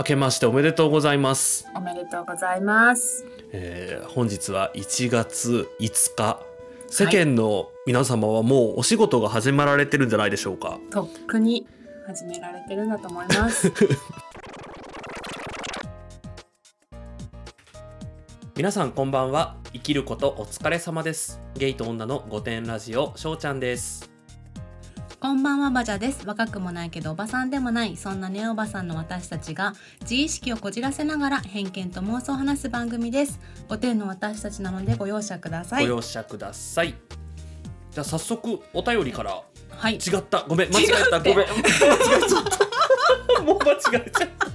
明けましておめでとうございます、おめでとうございます。えー本日は1月5日。世間の皆様はもうお仕事が始まられてるんじゃないでしょうか。とっくに始められてるんだと思います。皆さんこんばんは。生きることお疲れ様です。ゲイと女の御殿ラジオしょうちゃんですこんばんはバジャです。若くもないけどおばさんでもないそんなネオおばさんの私たちが自意識をこじらせながら偏見と妄想を話す番組です。お天の私たちなのでご容赦ください。ご容赦ください。じゃあ早速お便りから。はい。違った。ごめん間違えた。ごめん間違えちゃったもう間違えちゃった。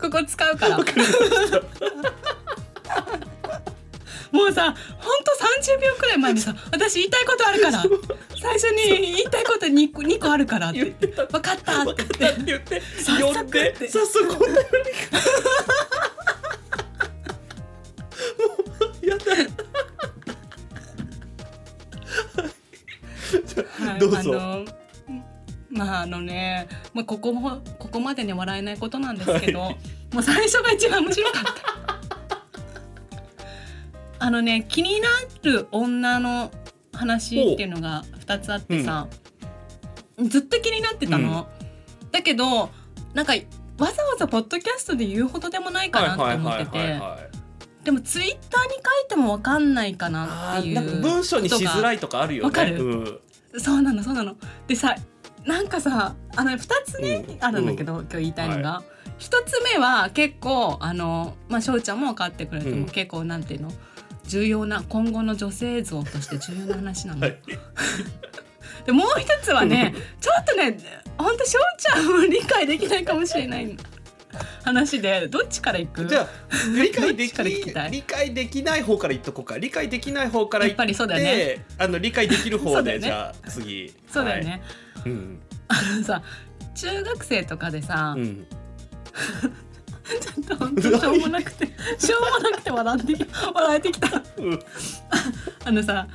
ここ使うからもうさほんと30秒くらい前にさ私言いたいことあるから。最初に言いたいこと 2, 個2個あるからって。言って分かったって。言ってって言って早速って。早速お便りがもうやだ。はい。どうぞ。あのまああのね、まあ、ここもここまでに笑えないことなんですけど、もう最初が一番面白かった。あのね気になる女の話っていうのが2つあってさ、ずっと気になってたの。だけどなんかわざわざポッドキャストで言うほどでもないかなって思ってて。でもツイッターに書いてもわかんないかなっていうあーなんか文章にしづらいとかあるよね。わかる。うん。そうなのそうなの。でさなんかさあの2つね、うん。あるんだけど、今日言いたいのが、一1つ目は結構あのまあ翔ちゃんも分かってくれても、うん。結構なんていうの重要な今後の女性像として重要な話なの。はい。でもう一つはね ちょっとね本当翔ちゃんも理解できないかもしれない話でどっちからいく？じゃあ理解でき理解できない方から言っとこうか。理解できない方から言やっぱりそうだよね。あの理解できる方で、ね。じゃあ次。そうだよね、はい。うん。あのさ中学生とかでさ、うん本当しょうもなくてしょうもなくて笑ってき笑えてきた。うん。あのさ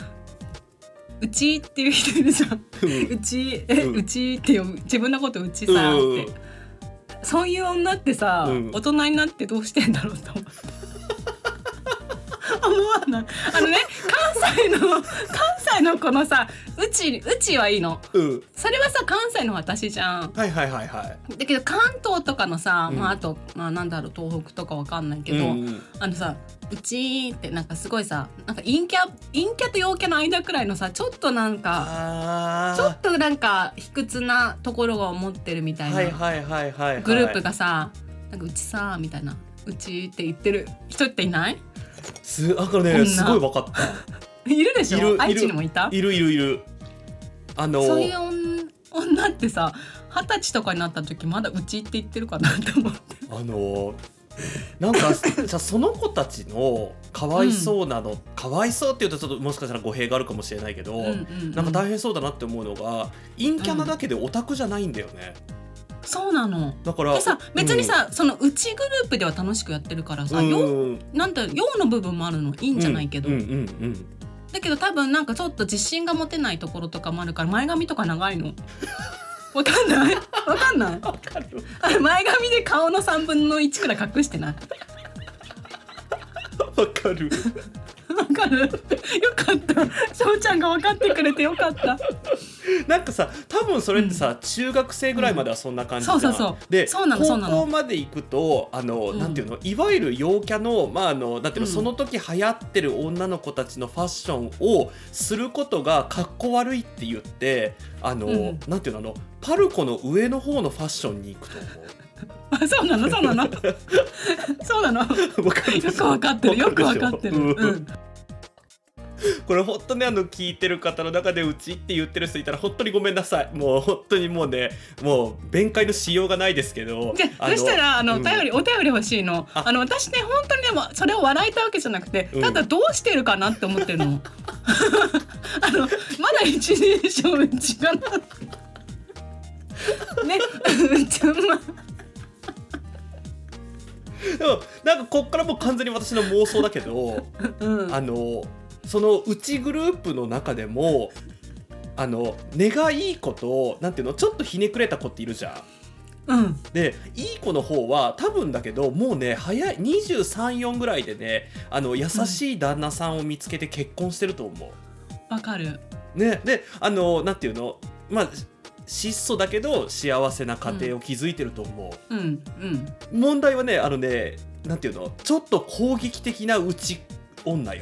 うちっていう人いるじゃん。うちえ、ううんちって読む自分のことうちさうんってそういう女ってさ、うん。大人になってどうしてんだろうと思って思わない。あのね関西の関西のこのさうちうちはいいの。うん。それはさ関西の私じゃん。はいはいはいはい。だけど関東とかのさ、うん。まあ、あと、まあ、なんだろう東北とかわかんないけど、うん。あのさうちってなんかすごいさなんか陰キャ陰キャと陽キャの間くらいのさちょっとなんかあちょっとなんか卑屈なところが思ってるみたいはいなグループがさなんかうちさみたいな。うちって言ってる人っていない？すなんかね女。すごい分かった。いるでしいるょ愛知にもいた？いるいるいる。あのそういう女女ってさ二十歳とかになった時まだうちって言ってるかなって思って。あのなんかじゃあその子たちのかわいそうなの、かわいそうっていうとちょっともしかしたら語弊があるかもしれないけど、うんうんうん。なんか大変そうだなって思うのが陰キャなだけでオタクじゃないんだよね、そうなの。だからでさ別にさ、そのうちグループでは楽しくやってるからさ、うん、ようんなんて陽の部分もあるの。いいんじゃないけど、うんうんうんだけど多分なんかちょっと自信が持てないところとかもあるから前髪とか長いの。わかんない？わかんない？わかる。あれ前髪で顔の3分の1くらい隠してない？わかる。わかる？よかった。翔ちゃんが分かってくれてよかった なんかさ多分それってさ、中学生ぐらいまではそんな感じじゃん、そうそうそう。で高校まで行くとあの、うん。なんていうのいわゆる陽キャのまああのなんていうの、うん。その時流行ってる女の子たちのファッションをすることがかっこ悪いって言ってあの、うん。なんていうのあのパルコの上の方のファッションに行くと思あそうなの そうなの。そうなの。ようわかってるよく分かってる、うん、これ本当ねあの聞いてる方の中でうちって言ってる人いたら本当にごめんなさい。もう本当にもうねもう弁解のしようがないですけど じそしたらあの、うん。お便りお便り欲しいの。あ。あの私ね本当にでもそれを笑いたいわけじゃなくて、うん。ただどうしてるかなって思ってるの。あのまだ一年生うちかな。ね。うちまでもなんかこっからもう完全に私の妄想だけどうん。あのそのうちグループの中でもあの根がいい子となんていうのちょっとひねくれた子っているじゃん。うんでいい子の方は多分だけどもうね早い234ぐらいでねあの優しい旦那さんを見つけて結婚してると思わかるう。ね、であのなんていうのまあ質素だけど幸せな家庭を築いてると思う。うんうん問題はねあのねなんていうのちょっと攻撃的なうち女よ。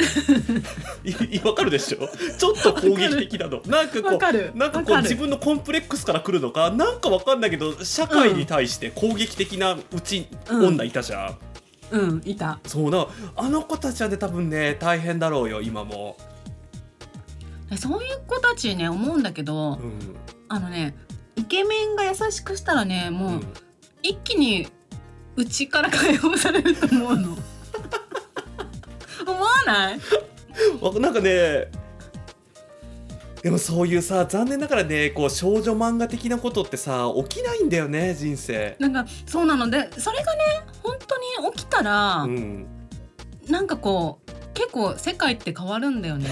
いいわかるでしょ？ちょっと攻撃的なの。なんかこうなんかこう自分のコンプレックスから来るのか？なんかわかんないけど社会に対して攻撃的なうち、うん。女いたじゃん。うんいた。そうなあの子たちはね多分ね大変だろうよ今も、そういう子たちね思うんだけど、うん。あのねイケメンが優しくしたらねもう、うん。一気に内から解放されると思うのない。わなんかねでもそういうさ残念ながらねこう少女漫画的なことってさ起きないんだよね人生。なんかそうなの。でそれがね本当に起きたら、うん。なんかこう結構世界って変わるんだよね。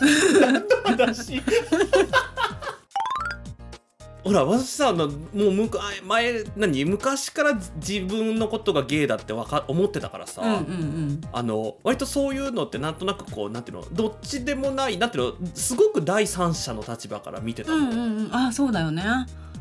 私ほら私さあのもうむか前何？昔から自分のことがゲイだってわか思ってたからさ、うんうんうん。あの割とそういうのってなんとなくこうなんていうの？どっちでもないなんていうの？すごく第三者の立場から見てたの、うんうんうん。あそうだよね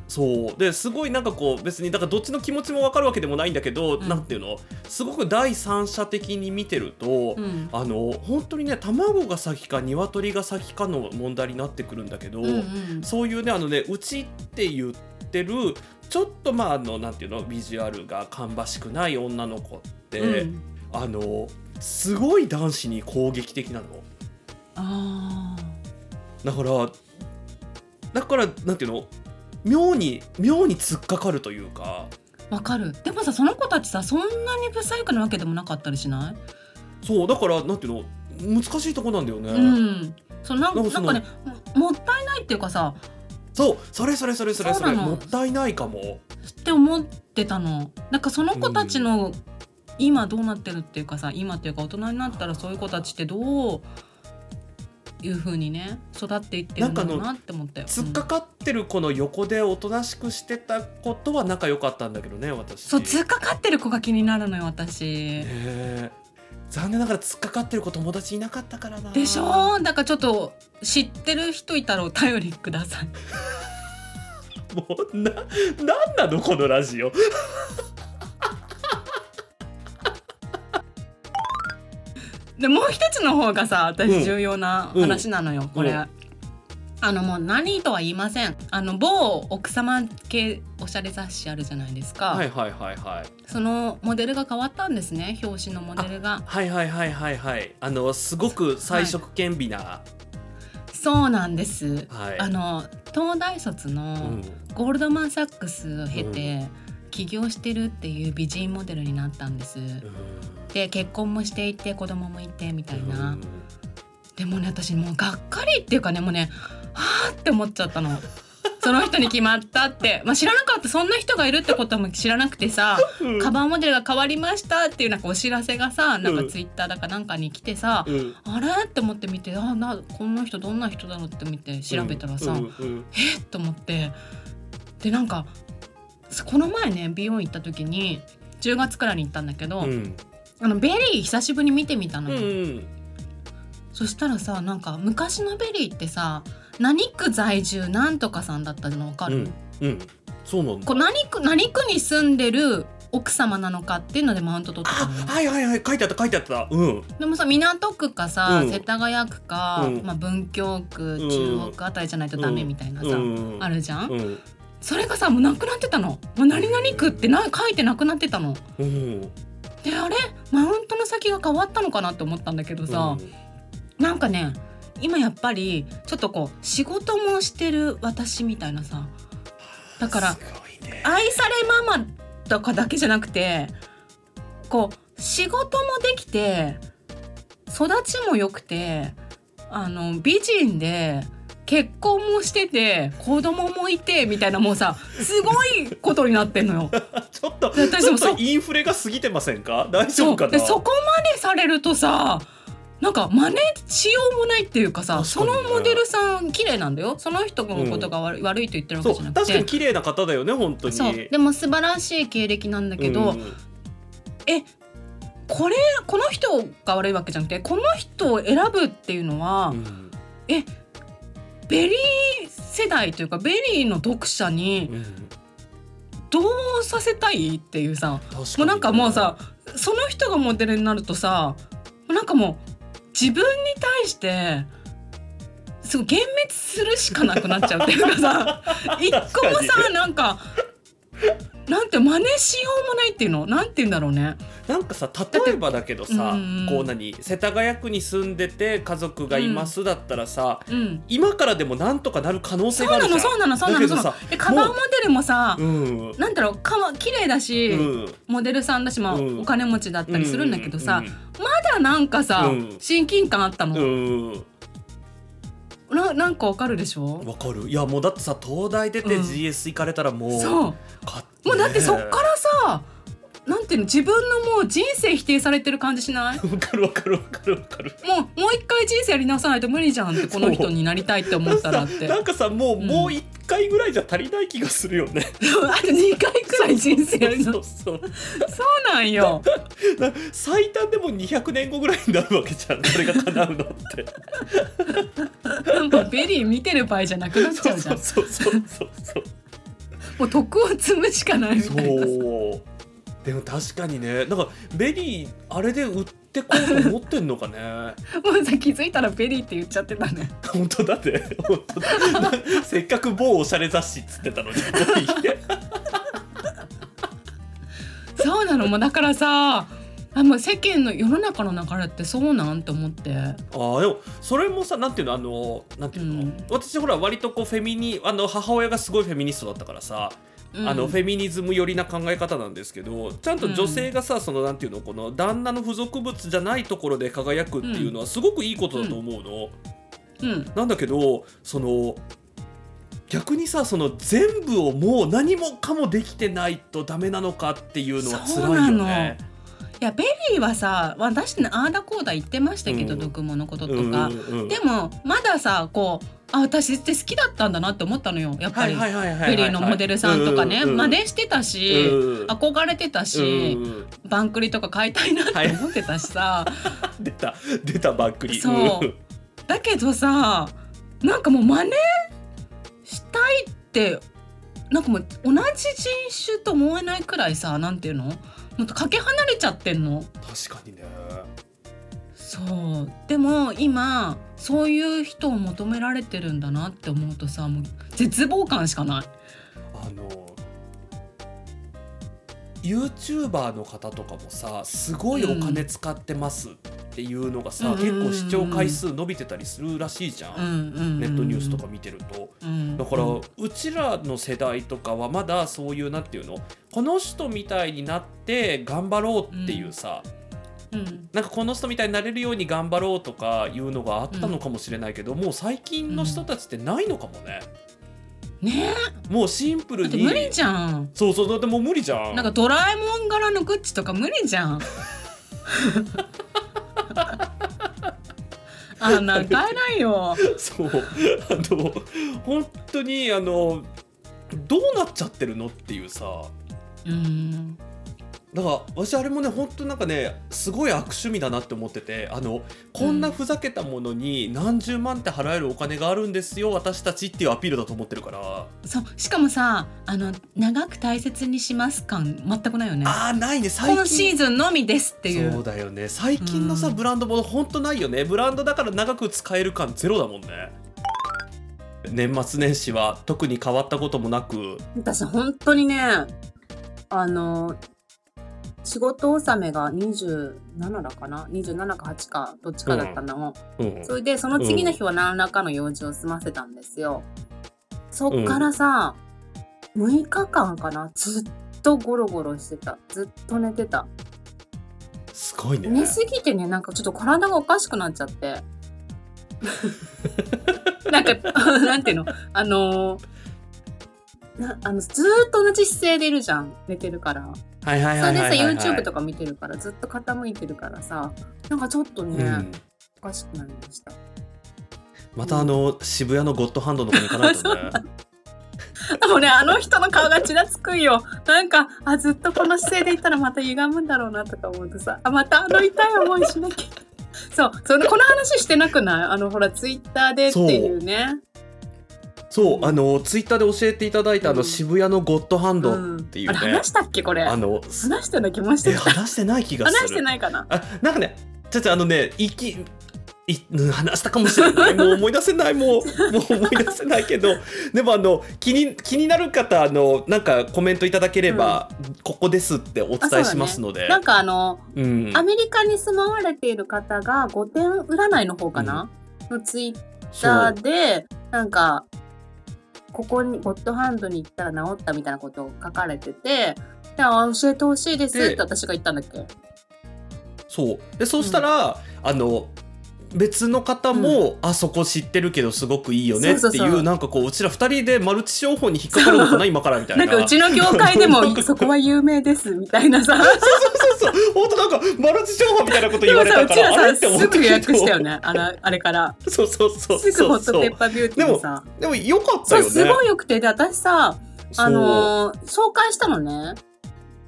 そう。ですごいなんかこう別にだからどっちの気持ちも分かるわけでもないんだけど、うん。なんていうの？すごく第三者的に見てると、うん。あの本当にね卵が先か鶏が先かの問題になってくるんだけど、うんうん。そういうねあのねうちって言ってるちょっとまああのなんていうの？ビジュアルが芳しくない女の子って、うん。あのすごい男子に攻撃的なの。あだからだからなんていうの？妙に妙に突っかかるというか。ーわかる。でもさその子たちさそんなに不細工なわけでもなかったりしない？そうだからなんていうの？難しいとこなんだよね。うん。そうなんなんかなんかねももったいないっていうかさそうそれそれそれそれそれ。もったいないかも。って思ってたの。なんかその子たちの今どうなってるっていうかさ今っていうか大人になったらそういう子たちってどういう風にね育っていってるんだろうなって思ったよ。突っかかってる子の横でおとなしくしてたことは仲良かったんだけどね私。そう突っかかってる子が気になるのよ私。残念ながら突っかかってる子友達いなかったからな。でしょ？だからちょっと知ってる人いたらお便りください。もうななんなのこのラジオ。でもう一つの方がさうん私重要な話なのよ、これ。うんあのもう何とは言いませんあの某奥様系おしゃれ雑誌あるじゃないですか、はいはいはいはい。そのモデルが変わったんですね表紙のモデルがはいはいはいはいはい。あのすごく彩色兼備な。そうなんです、はい。あの東大卒うのん。ゴールドマン・サックスを経て、う起業してるっていう美人モデルになったんです、で結婚もしていて子供もいてみたいな、でもね私もうがっかりっていうかねもうねはあって思っちゃったの。その人に決まったって、まあ、知らなかったそんな人がいるってことも知らなくてさうん。カバンモデルが変わりましたっていうなんかお知らせがさなん。うんかツイッターだかなんかに来てさ、うん。あれ？って思って見てあなこの人どんな人だろうって見て調べたらさ、うん。うん。え？っと思って。でなんかこの前ね美容院行った時に10月くらいに行ったんだけど、うん。あの VERY 久しぶりに見てみたの。うよ、ん。そしたらさなんか昔の VERY ってさ何区在住なんとかさんだったの分かる、うん。うん。そうなんだこう何区何区に住んでる奥様なのかっていうのでマウント取ってたはいはいはい。書いてあった書いてあった。うん。でもさ港区かさ、うん。世田谷区か、うん。まあ、文京区うん。中央区あたりじゃないとダメみたいなさ、うん。あるじゃんそれがさもうなくなってたの。もう何々区ってな書いてなくなってたの。う。んであれ？マウントの先が変わったのかなって思ったんだけどさ、なんかね今やっぱりちょっとこう仕事もしてる私みたいなさ。だからね。愛されママとかだけじゃなくてこう仕事もできて育ちも良くてあの美人で結婚もしてて子供もいてみたいなもうさすごいことになってんのよ。ちょっとで私ちょっとインフレが過ぎてませんか？大丈そう夫かな？でそこまでされるとさなんか真似しようもないっていうかさね。のモデルさん綺麗なんだよ。その人のことが悪,、悪いと言ってるわそうけじゃなくて。確かに綺麗な方だよね本当に。そう。でも素晴らしい経歴なんだけど、うん。これこの人が悪いわけじゃなくてこの人を選ぶっていうのは、うんVERY 世代というか VERY の読者にうん。どうさせたいっていうさもうなんかもうさその人がモデルになるとさなんかもう自分に対してすごい幻滅するしかなくなっちゃうっていうかさ 一個もさなんかなんて真似しようもないっていうのなんて言うんだろうね。なんかさ例えばだけどさうんこう何世田谷区に住んでて家族がいますだったらさ、うん。今からでもなんとかなる可能性があるじゃん。のそうなのそうなのそうなの。でカバーモデルもさうん。なんだろうかわ綺麗だし、うん。モデルさんだし、まあうん。お金持ちだったりするんだけどさ、うんまだなんかさ、うん。親近感あったの、うん。ななんかわかるでしょ？わかる。いやもうだってさ東大出てうん。GS 行かれたらもう、そう。かもうだってそっねからさなんていうの自分のもう人生否定されてる感じしない？わかるわかるわかるわかる。もうもう一回人生やり直さないと無理じゃんってこの人になりたいって思ったらって。なんかさもう、うん。もう一回ぐらいじゃ足りない気がするよね。あと2回くらい人生やり直そうそうなんよ。な最短でも200年後ぐらいになるわけじゃん。それが叶うのって。なんか VERY 見てる場合じゃなくなっちゃうじゃん。そうそうそうそうそう。もう徳を積むしかないみたいな。そうでも確かにね。なんか VERY あれで売ってこうと思ってんのかね。もうさ気づいたら VERY って言っちゃってたね。本当だって。本当だなせっかく某おしゃれ雑誌っつってたのに。そうなの。もうだからさあもう世間の世の中の流れってそうなんて思って。あーでもそれもさなんていうのあのなんていうの、うん。私ほら割とこうフェミニあの母親がすごいフェミニストだったからさ、うんあのフェミニズム寄りな考え方なんですけどちゃんと女性がさ、そのなんていうのこの旦那の付属物じゃないところで輝くっていうのはすごくいいことだと思うの。うん。なんだけどその逆にさその全部をもう何もかもできてないとダメなのかっていうのは辛いよね。いや VERY はさ私ねああだこうだ言ってましたけど、うん。毒ものこととうんか、うんうん。でもまださこうあ私って好きだったんだなって思ったのよやっぱり、 VERY のモデルさんとかね、真似してたし、うん憧れてたし、うんバンクリとか買いたいなって思ってたしさ、出た出たばっくり。そう。んだけどさなんかもう真似したいってなんかもう同じ人種と思えないくらいさなんていうの？もっとかけ離れちゃってんの？確かにね。そう。でも今そういう人を求められてるんだなって思うとさもう絶望感しかない。あの YouTuber の方とかもさすごいお金使ってますっていうのがさ、うん。結構視聴回数伸びてたりするらしいじゃん、うんネットニュースとか見てると。うん。だから、ううんちらの世代とかはまだそういうなんていうの？この人みたいになって頑張ろうっていうさ、うん。なんかこの人みたいになれるように頑張ろうとかいうのがあったのかもしれないけど、もう最近の人たちってないのかもね。ね。もうシンプルに。無理じゃん。そうそうだってもう無理じゃん。なんかドラえもん柄のグッチとか無理じゃん。あなんか買えないよ。そう。あの本当にあのどうなっちゃってるのっていうさ。うんだから私あれもね本当なんかねすごい悪趣味だなって思っててあのこんなふざけたものに何十万って払えるお金があるんですよ私たちっていうアピールだと思ってるから、そうしかもさあの長く大切にします感全くないよね。ああないね。最今シー近ズンのみですっていう。そうだよね。最近のさ、うん。ブランドもの本当ないよね。ブランドだから長く使える感ゼロだもんね。年末年始は特に変わったこともなく。私本当にねあの仕事納めが27だかな？27か8かどっちかだったの、うん。それでその次の日は何らかの用事を済ませたんですよ、そっからさ、6日間かな？ずっとゴロゴロしてた。ずっと寝てた。すごいね。寝すぎてねなんかちょっと体がおかしくなっちゃって。なんか なんていうの？あのーなあのずーっと同じ姿勢でいるじゃん。寝てるからはいはいはいそれでさはいはいはい YouTube とか見てるからずっと傾いてるからさなんかちょっとね、うんおかしくなりました。またあの渋谷のゴッドハンドの子に行かないとね もうね、あの人の顔がちらつくんよ。なんか、あ、ずっとこの姿勢でいたらまた歪むんだろうなとか思うとさ、あ、またあの痛い思いしなきゃ。そう、そのこの話してなくない？あの、ほら、ツイッターでっていうね。そうあのツイッターで教えていただいたあの、うん。渋谷のゴッドハンドうん。っていうね、話したっけこれ？あ話のしたような気もして。話してない気がする。話してないかな？あなんかねちょっとあのねいきいうん話したかもしれない。もう思い出せない。もうもう思い出せないけど。でもあの気に気になる方あのなんかコメントいただければ、ここですってお伝えしますので、なんかあの、うん。アメリカに住まわれている方が5点占いの方かな、のツイッターで、なんか、ここに、ゴッドハンドに行ったら治ったみたいなことを書かれてて、であ教えてほしいですっでて私が言ったんだっけ？そう。でそうしたら、あの別の方も、あそこ知ってるけどすごくいいよねっていうそう。そうそうなんかこううちら二人でマルチ商法に引っかかるのかな 今からみたいな。なんかうちの業界でも そこは有名ですみたいなさ。そうそう本当なんかマルチ商法みたいなことで言われたからあれ？って思ったけど。すぐ予約したよね。あらあれから。そうそうそう。すぐホットそうペッパービューティーでさ。でもよかったそう、よねすごい良くて、で、私さ、そうあのー紹介したのね。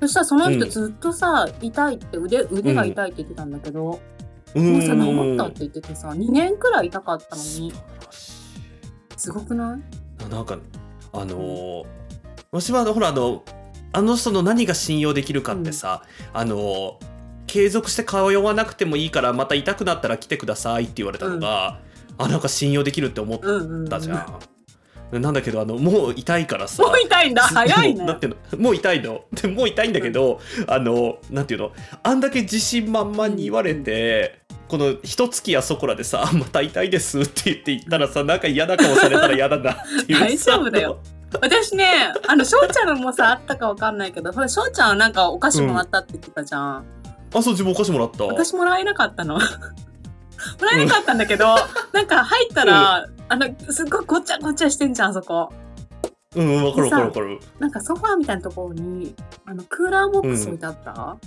そしたらその人うん。ずっとさ、痛いって腕、腕が痛いって言ってたんだけど、うもうさ、治んったって言っててさ、2年くらい痛かったのに、すごくない？なんかあのー私はほらあのあの人の何が信用できるかってさ、あのー継続して通わなくてもいいからまた痛くなったら来てくださいって言われたのが、あなんか信用できるって思っうん。うん、うん。たじゃん。なんだけどあのもう痛いからさもう痛いんだ。早いね。もうなんてもう痛いの。でもう痛いんだけど、あのなんていうのあんだけ自信満々に言われて、この一月やそこらでさ「また痛いです」って言って言ったらさなんか嫌な顔されたら嫌だなっていう 大さ丈夫だよ。私ね、あの、翔ちゃんのもさ、あったかわかんないけど、ほら、翔ちゃんはなんかお菓子もらったって言ってたじゃん。あそう自分お菓子もらった？私もらえなかったの。もらえなかったんだけど、なんか入ったら、あの、すっごいごちゃごちゃしてんじゃん、あそこ。うんわかるわかるわかる。なんかソファーみたいなところに、あの、クーラーボックス置いてあった、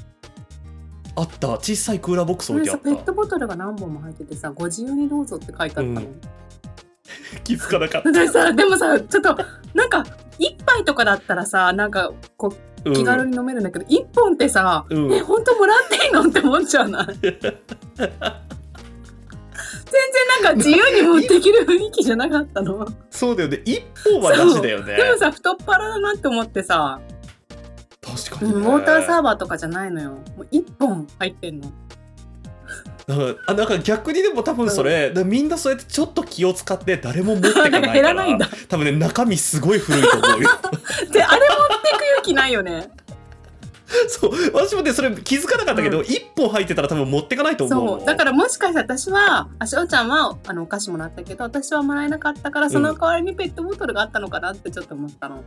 あった。小さいクーラーボックス置いてあった。ペットボトルが何本も入っててさ、ご自由にどうぞって書いてあったの。うん。気づかなかった、でさ、でもさ、ちょっと、なんか、一杯とかだったらさ、なんか、こう、うん。気軽に飲めるんだけど、一、本ってさ、うん。え、本当もらっていいのって思っちゃうな。全然なんか自由に持ってきる雰囲気じゃなかったの。そうだよね。一本はなしだよね。でもさ、太っ腹だなって思ってさ、確かに、うん、ね、ウォーターサーバーとかじゃないのよ。もう一本入ってんの。うんあなんか逆にでも多分それ、でみんなそうやってちょっと気を使って誰も持ってかないかからないんだ。多分ね中身すごい古いと思うよ で、あれ持ってく勇気ないよね。そう私もねそれ気づかなかったけど、一本入ってたら多分持ってかないと思うそう。だからもしかして私は、あしおちゃんはあのお菓子もらったけど、私はもらえなかったから、その代わりにペットボトルがあったのかなってちょっと思ったの。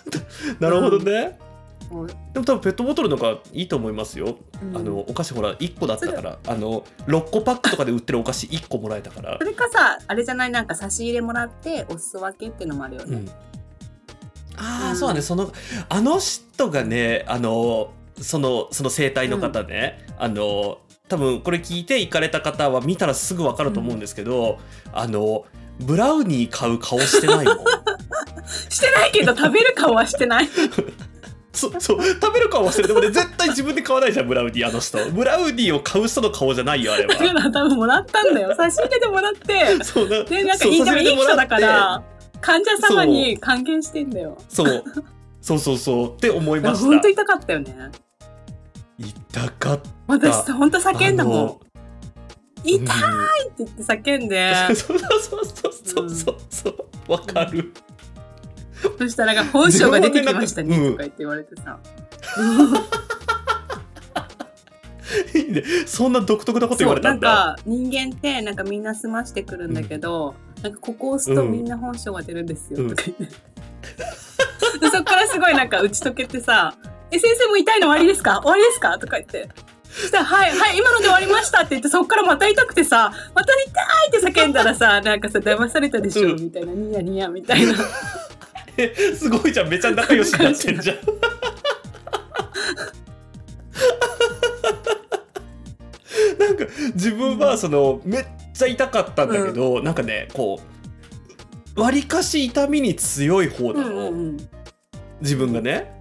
なるほどね、そうでも多分ペットボトルの方がいいと思いますよ、うん。あのお菓子ほら1個だったから。あの6個パックとかで売ってるお菓子1個もらえたから。それかさ、あれじゃない、なんか差し入れもらって、お裾分けっていうのもあるよね。うん。ああ、うんそうだねそのあの人がねあのそのその生態の方ね、あの多分これ聞いて行かれた方は見たらすぐ分かると思うんですけど、あのブラウニー買う顔してないもん。してないけど、食べる顔はしてない。そそう食べる顔はしてもね絶対自分で買わないじゃんブラウニーあの人。ブラウニーを買う人の顔じゃないよあれだかはら多分もらったんだよ。差し入れでもらって、そうなで、なんかいい人だから、患者様に還元してんだよ。そう。そうそうそう。って思いました。本当痛かったよね。痛かった。私さ、本当叫んだもん。痛いって言って叫んで、そうそうそうそうそうそう。わかる、そしたらなんか本性が出てきましたねうんとか言って言われてさ。いいねそんな独特なこと言われたんだなんか人間ってなんかみんな済ましてくるんだけど、なんかここを押すとみんな本性が出るんですよ、うんとか言って。でそっからすごいなんか打ち解けてさ「え先生も痛いの終わりですか？終わりですか?」とか言って。そしたら「はいはい今ので終わりました」って言ってそっからまた痛くてさ「また痛い!」って叫んだらさなんかさ騙されたでしょ、うんみたいなニヤニヤみたいなえすごいじゃん。めちゃ仲良しになってんじゃん。ななんか自分はそのめっちゃ痛かったんだけど、なんかねこうわりかし痛みに強い方う。なんの、うんうん。自分がね。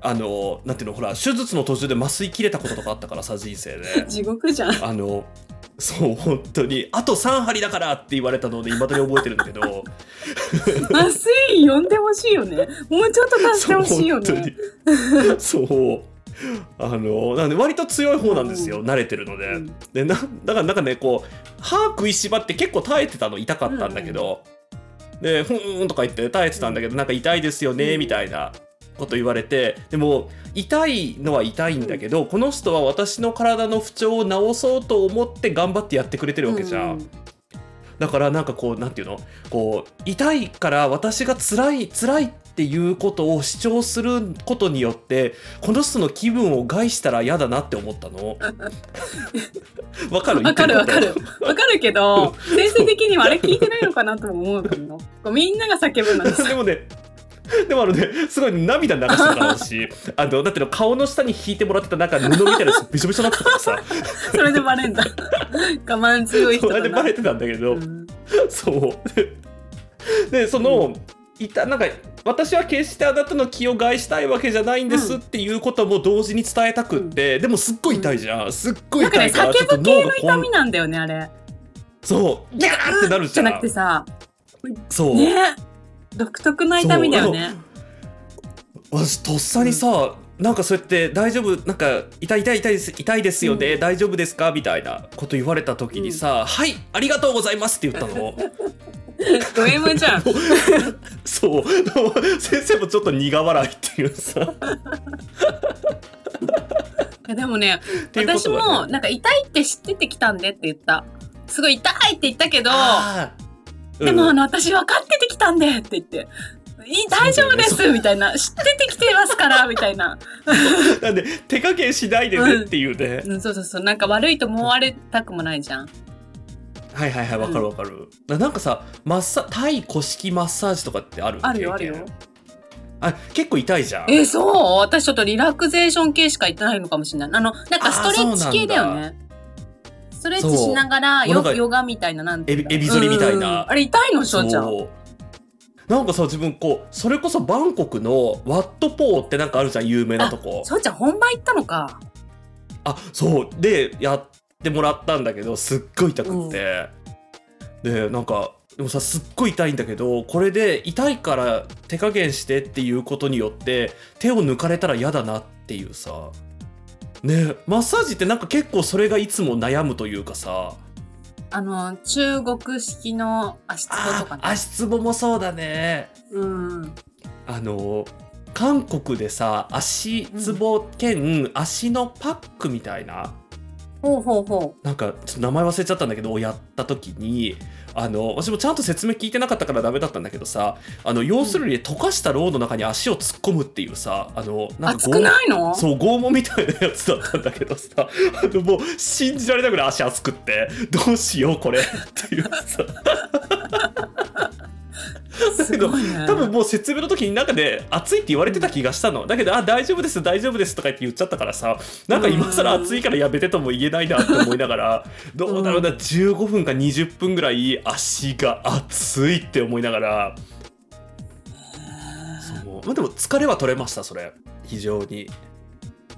あのなんていうのほら手術の途中で麻酔切れたこととかあったからさ人生で。地獄じゃん。あのそう本当に。あと3針だからって言われたのでいまだに覚えてるんだけど。麻酔呼んでほしいよね。もうちょっと足してほしいよそうね。本当に。そう。あのなんで割と強い方なんですよ、う慣れてるので、うん。でなだからなんかねこう歯食いしばって結構耐えてたの痛かったんだけど、でふーんとか言って耐えてたんだけどなんか痛いですよねうん。みたいなこと言われてでも痛いのは痛いんだけど、この人は私の体の不調を治そうと思って頑張ってやってくれてるわけじゃん、うん。だからなんかこうなんていうの？こう痛いから私が辛い辛いっていうことを主張することによってこの人の気分を害したら嫌だなって思ったの。わかる？わかるわかる。わかるけど、先生的にはあれ聞いてないのかなとも思うけど、みんなが叫ぶのにさ。ことでもね でもあのねすごい涙流してたしあのだっての顔の下に引いてもらってたなんか布みたいな びしょびしょになってたからさそれでバレんだ。我慢強い人だな。それでバレてたんだけど、うんそう。でで、その、いた、なんか、私は決してあなたの気を害したいわけじゃないんですっていうことも同時に伝えたくって、でもすっごい痛いじゃん。すっごいなんかね、痛いから、ちょっと叫ぶ系の痛みなんだよね、あれ。そう、ギャーってなるじゃんじゃなくて。さ、そう。ね独特な痛みだよね。私、とっさにさ、なんかそうやって大丈夫なんか痛い痛い痛いです痛いですよね、うん。大丈夫ですか？みたいなこと言われた時にさ、はいありがとうございますって言ったの。ド M じゃん。そう。先生もちょっと苦笑いっていうさ。いやでもね、ていうこと私もなんか痛いって知っててきたんでって言った。すごい痛いって言ったけど、でもあの私分かっててきたんでって言って。いい大丈夫ですみたいな。知っててきてますからみたいな、なんで手加減しないでねっていうね、うん、そうそうそう。なんか悪いと思われたくもないじゃん。はいはいはいわかるわかる、ななんかさマッサ対古式マッサージとかってあるあるよあるよ。あ結構痛いじゃん。えそう。私ちょっとリラクゼーション系しか言ってないのかもしれない。あのなんかストレッチ系だよねストレッチしながらヨヨガみたいななんてエビエビ反りみたいな。うん。うんあれ痛いのしょう。ちゃんなんかさ自分こうそれこそバンコクのワットポーってなんかあるじゃん有名なとこ。しょうちゃん本番行ったのか。あそう。でやってもらったんだけどすっごい痛くって、でなんかでもさすっごい痛いんだけどこれで痛いから手加減してっていうことによって手を抜かれたら嫌だなっていうさねマッサージってなんか結構それがいつも悩むというかさ。あの中国式の足つぼとかね。あ足つぼもそうだね。うんあの韓国でさ足つぼ兼足のパックみたいな、ほうほうほなんかちょっと名前忘れちゃったんだけどをやった時にあの私もちゃんと説明聞いてなかったからダメだったんだけどさあの要するに溶かしたローの中に足を突っ込むっていうさあのなんかくないの？そう拷問みたいなやつだったんだけどさあのもう信じられなくらい？足熱くって。どうしようこれ。っていうさ すごいね。多分もう説明の時になんかね暑いって言われてた気がしたの。だけどあ大丈夫です大丈夫ですとか言って言っちゃったからさなんか今更暑いからやめてとも言えないなって思いながらどうだろうな15分か20分ぐらい足が熱いって思いながら。そう。まあでも疲れは取れましたそれ。非常に。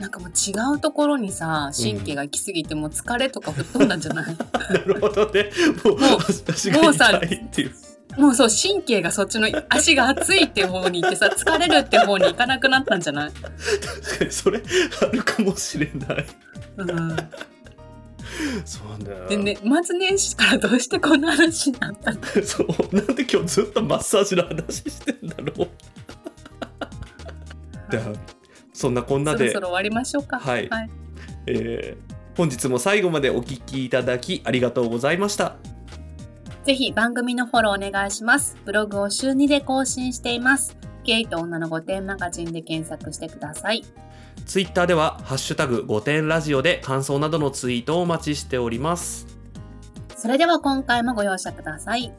なんかもう違うところにさ神経が行き過ぎてもう疲れとか吹っ飛んだんじゃない、なるほどね。もうもうもうさ痛いっていうもうそう神経がそっちの足が熱いって方に行ってさ 疲れるって方に行かなくなったんじゃない、確かにそれあるかもしれない。うん、そうだよ。でね年末年始からどうしてこんな話になったの？そうなんで今日ずっとマッサージの話してんだろう。ではそんなこんなでそろそろ終わりましょうか。はい。えー本日も最後までお聞きいただきありがとうございましたぜひ番組のフォローお願いします。ブログを週2で更新しています。ゲイと女の御殿マガジンで検索してください。ツイッターでは「ハッシュタグ5点ラジオ」で感想などのツイートをお待ちしております。それでは今回もご容赦ください